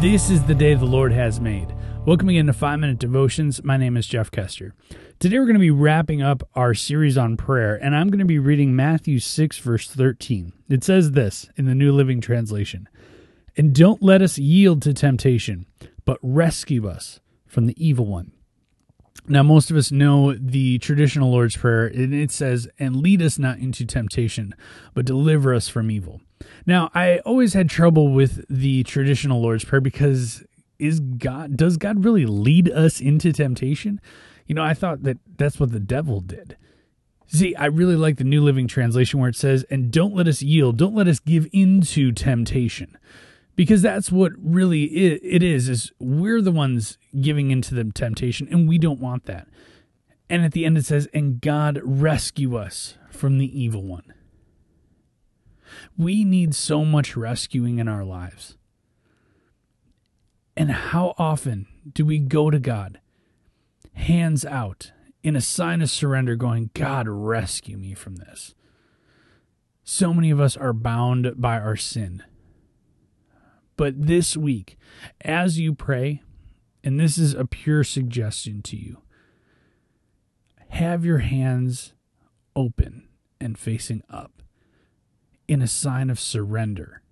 This is the day the Lord has made. Welcome again to 5 Minute Devotions. My name is Jeff Kester. Today we're going to be wrapping up our series on prayer, and I'm going to be reading Matthew 6, verse 13. It says this in the New Living Translation And don't let us yield to temptation, but rescue us from the evil one. Now, most of us know the traditional Lord's Prayer, and it says, And lead us not into temptation, but deliver us from evil. Now, I always had trouble with the traditional Lord's Prayer because is God does God really lead us into temptation? You know, I thought that that's what the devil did. See, I really like the New Living Translation where it says, "And don't let us yield, don't let us give into temptation." Because that's what really it is is we're the ones giving into the temptation and we don't want that. And at the end it says, "And God rescue us from the evil one." We need so much rescuing in our lives. And how often do we go to God, hands out, in a sign of surrender, going, God, rescue me from this? So many of us are bound by our sin. But this week, as you pray, and this is a pure suggestion to you, have your hands open and facing up in a sign of surrender.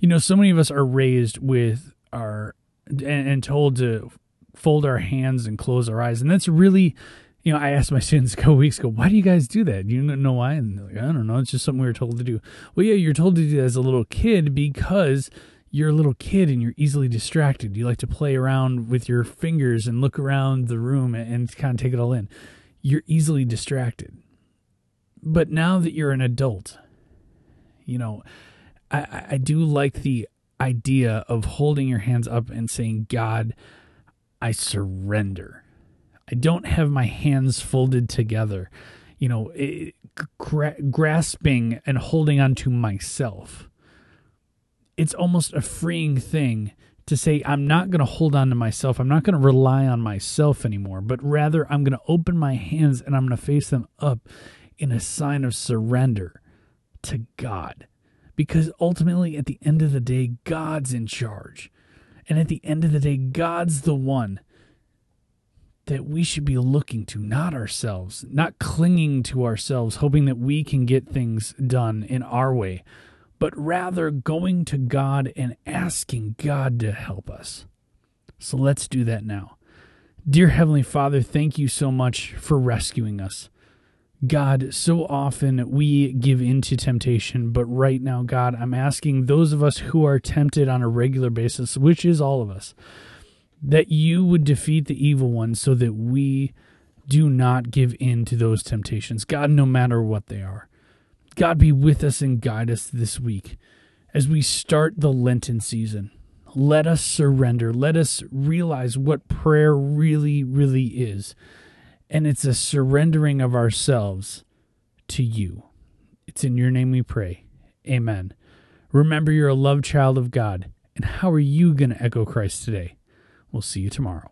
You know, so many of us are raised with our and, and told to fold our hands and close our eyes. And that's really, you know, I asked my students a couple weeks ago, why do you guys do that? Do you know why? And like, I don't know. It's just something we were told to do. Well, yeah, you're told to do that as a little kid because you're a little kid and you're easily distracted. You like to play around with your fingers and look around the room and kind of take it all in. You're easily distracted. But now that you're an adult, you know, I, I do like the idea of holding your hands up and saying, God, I surrender. I don't have my hands folded together, you know, it, gra- grasping and holding on to myself. It's almost a freeing thing to say, I'm not going to hold on to myself. I'm not going to rely on myself anymore, but rather I'm going to open my hands and I'm going to face them up in a sign of surrender to God because ultimately, at the end of the day, God's in charge. And at the end of the day, God's the one that we should be looking to, not ourselves, not clinging to ourselves, hoping that we can get things done in our way, but rather going to God and asking God to help us. So let's do that now. Dear Heavenly Father, thank you so much for rescuing us. God, so often we give in to temptation, but right now, God, I'm asking those of us who are tempted on a regular basis, which is all of us, that you would defeat the evil one so that we do not give in to those temptations. God, no matter what they are. God, be with us and guide us this week as we start the Lenten season. Let us surrender. Let us realize what prayer really, really is and it's a surrendering of ourselves to you. It's in your name we pray. Amen. Remember, you're a loved child of God. And how are you going to echo Christ today? We'll see you tomorrow.